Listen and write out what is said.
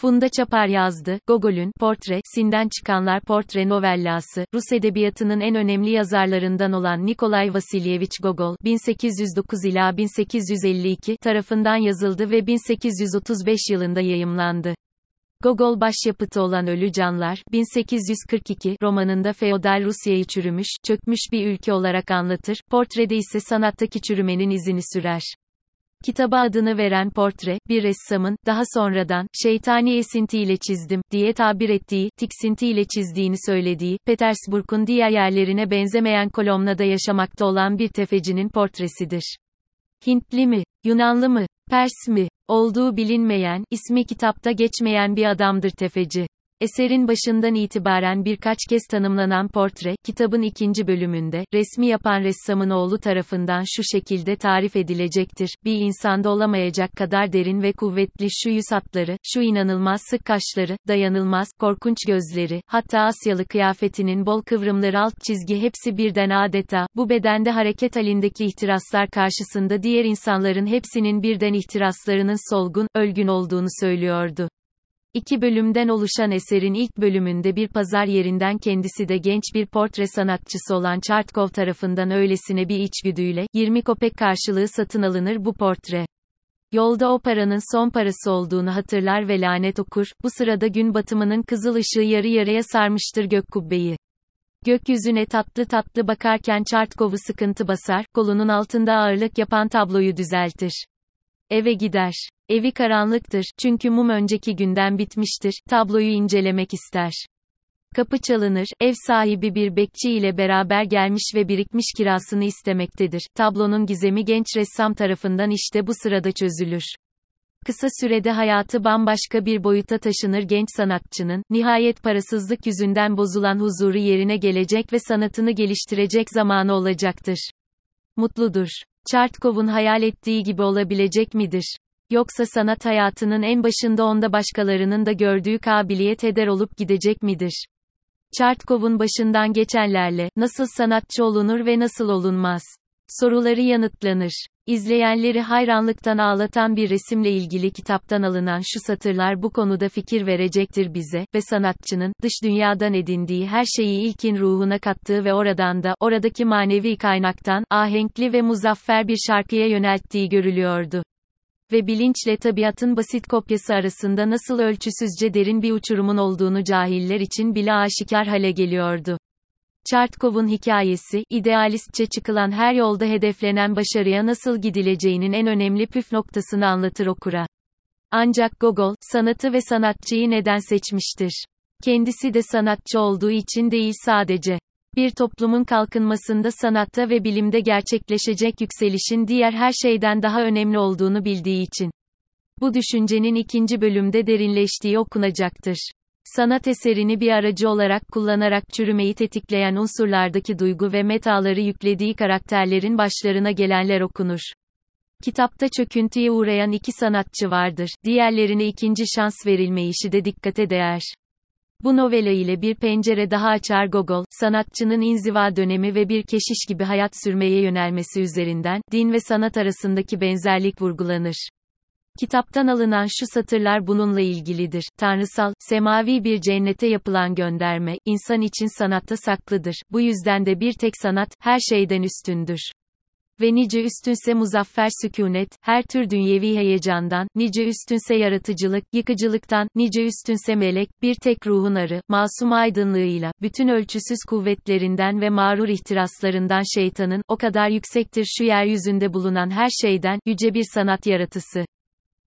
Funda Çapar yazdı, Gogol'ün, Portre, Sinden çıkanlar portre novellası, Rus edebiyatının en önemli yazarlarından olan Nikolay Vasilyevich Gogol, 1809 ila 1852 tarafından yazıldı ve 1835 yılında yayımlandı. Gogol başyapıtı olan Ölü Canlar, 1842 romanında feodal Rusya'yı çürümüş, çökmüş bir ülke olarak anlatır, portrede ise sanattaki çürümenin izini sürer. Kitaba adını veren portre, bir ressamın, daha sonradan, şeytani esintiyle çizdim, diye tabir ettiği, tiksintiyle çizdiğini söylediği, Petersburg'un diğer yerlerine benzemeyen Kolomna'da yaşamakta olan bir tefecinin portresidir. Hintli mi, Yunanlı mı, Pers mi, olduğu bilinmeyen, ismi kitapta geçmeyen bir adamdır tefeci. Eserin başından itibaren birkaç kez tanımlanan portre, kitabın ikinci bölümünde, resmi yapan ressamın oğlu tarafından şu şekilde tarif edilecektir. Bir insanda olamayacak kadar derin ve kuvvetli şu yüz hatları, şu inanılmaz sık kaşları, dayanılmaz, korkunç gözleri, hatta Asyalı kıyafetinin bol kıvrımları alt çizgi hepsi birden adeta, bu bedende hareket halindeki ihtiraslar karşısında diğer insanların hepsinin birden ihtiraslarının solgun, ölgün olduğunu söylüyordu. İki bölümden oluşan eserin ilk bölümünde bir pazar yerinden kendisi de genç bir portre sanatçısı olan Çartkov tarafından öylesine bir içgüdüyle, 20 kopek karşılığı satın alınır bu portre. Yolda o paranın son parası olduğunu hatırlar ve lanet okur, bu sırada gün batımının kızıl ışığı yarı yarıya sarmıştır gök kubbeyi. Gökyüzüne tatlı tatlı bakarken Çartkov'u sıkıntı basar, kolunun altında ağırlık yapan tabloyu düzeltir. Eve gider. Evi karanlıktır, çünkü mum önceki günden bitmiştir, tabloyu incelemek ister. Kapı çalınır, ev sahibi bir bekçi ile beraber gelmiş ve birikmiş kirasını istemektedir. Tablonun gizemi genç ressam tarafından işte bu sırada çözülür. Kısa sürede hayatı bambaşka bir boyuta taşınır genç sanatçının, nihayet parasızlık yüzünden bozulan huzuru yerine gelecek ve sanatını geliştirecek zamanı olacaktır. Mutludur. Çartkov'un hayal ettiği gibi olabilecek midir? Yoksa sanat hayatının en başında onda başkalarının da gördüğü kabiliyet eder olup gidecek midir? Çartkov'un başından geçenlerle, nasıl sanatçı olunur ve nasıl olunmaz? Soruları yanıtlanır. İzleyenleri hayranlıktan ağlatan bir resimle ilgili kitaptan alınan şu satırlar bu konuda fikir verecektir bize ve sanatçının dış dünyadan edindiği her şeyi ilkin ruhuna kattığı ve oradan da oradaki manevi kaynaktan ahenkli ve muzaffer bir şarkıya yönelttiği görülüyordu ve bilinçle tabiatın basit kopyası arasında nasıl ölçüsüzce derin bir uçurumun olduğunu cahiller için bile aşikar hale geliyordu. Çartkov'un hikayesi, idealistçe çıkılan her yolda hedeflenen başarıya nasıl gidileceğinin en önemli püf noktasını anlatır okura. Ancak Gogol, sanatı ve sanatçıyı neden seçmiştir? Kendisi de sanatçı olduğu için değil sadece. Bir toplumun kalkınmasında sanatta ve bilimde gerçekleşecek yükselişin diğer her şeyden daha önemli olduğunu bildiği için. Bu düşüncenin ikinci bölümde derinleştiği okunacaktır. Sanat eserini bir aracı olarak kullanarak çürümeyi tetikleyen unsurlardaki duygu ve metaları yüklediği karakterlerin başlarına gelenler okunur. Kitapta çöküntüye uğrayan iki sanatçı vardır, diğerlerine ikinci şans verilme işi de dikkate değer. Bu novela ile bir pencere daha açar Gogol, sanatçının inziva dönemi ve bir keşiş gibi hayat sürmeye yönelmesi üzerinden, din ve sanat arasındaki benzerlik vurgulanır. Kitaptan alınan şu satırlar bununla ilgilidir. Tanrısal, semavi bir cennete yapılan gönderme, insan için sanatta saklıdır. Bu yüzden de bir tek sanat, her şeyden üstündür. Ve nice üstünse muzaffer sükunet, her tür dünyevi heyecandan, nice üstünse yaratıcılık, yıkıcılıktan, nice üstünse melek, bir tek ruhun arı, masum aydınlığıyla, bütün ölçüsüz kuvvetlerinden ve mağrur ihtiraslarından şeytanın, o kadar yüksektir şu yeryüzünde bulunan her şeyden, yüce bir sanat yaratısı.